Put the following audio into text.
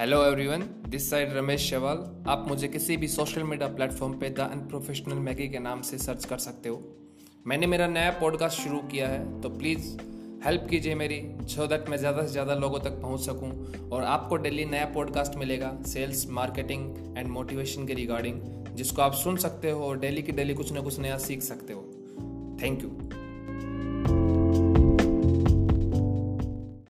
Hello everyone this side Ramesh Shawal आप मुझे किसी भी सोशल मीडिया प्लेटफॉर्म पे द अनप्रोफेशनल मैगी के नाम से सर्च कर सकते हो। मैंने मेरा नया पॉडकास्ट शुरू किया है तो प्लीज़ हेल्प कीजिए मेरी सो दैट मैं ज़्यादा से ज़्यादा लोगों तक पहुँच सकूँ और आपको डेली नया पॉडकास्ट मिलेगा सेल्स मार्केटिंग एंड मोटिवेशन के रिगार्डिंग जिसको आप सुन सकते हो और डेली की डेली कुछ ना कुछ नया सीख सकते हो। Thank you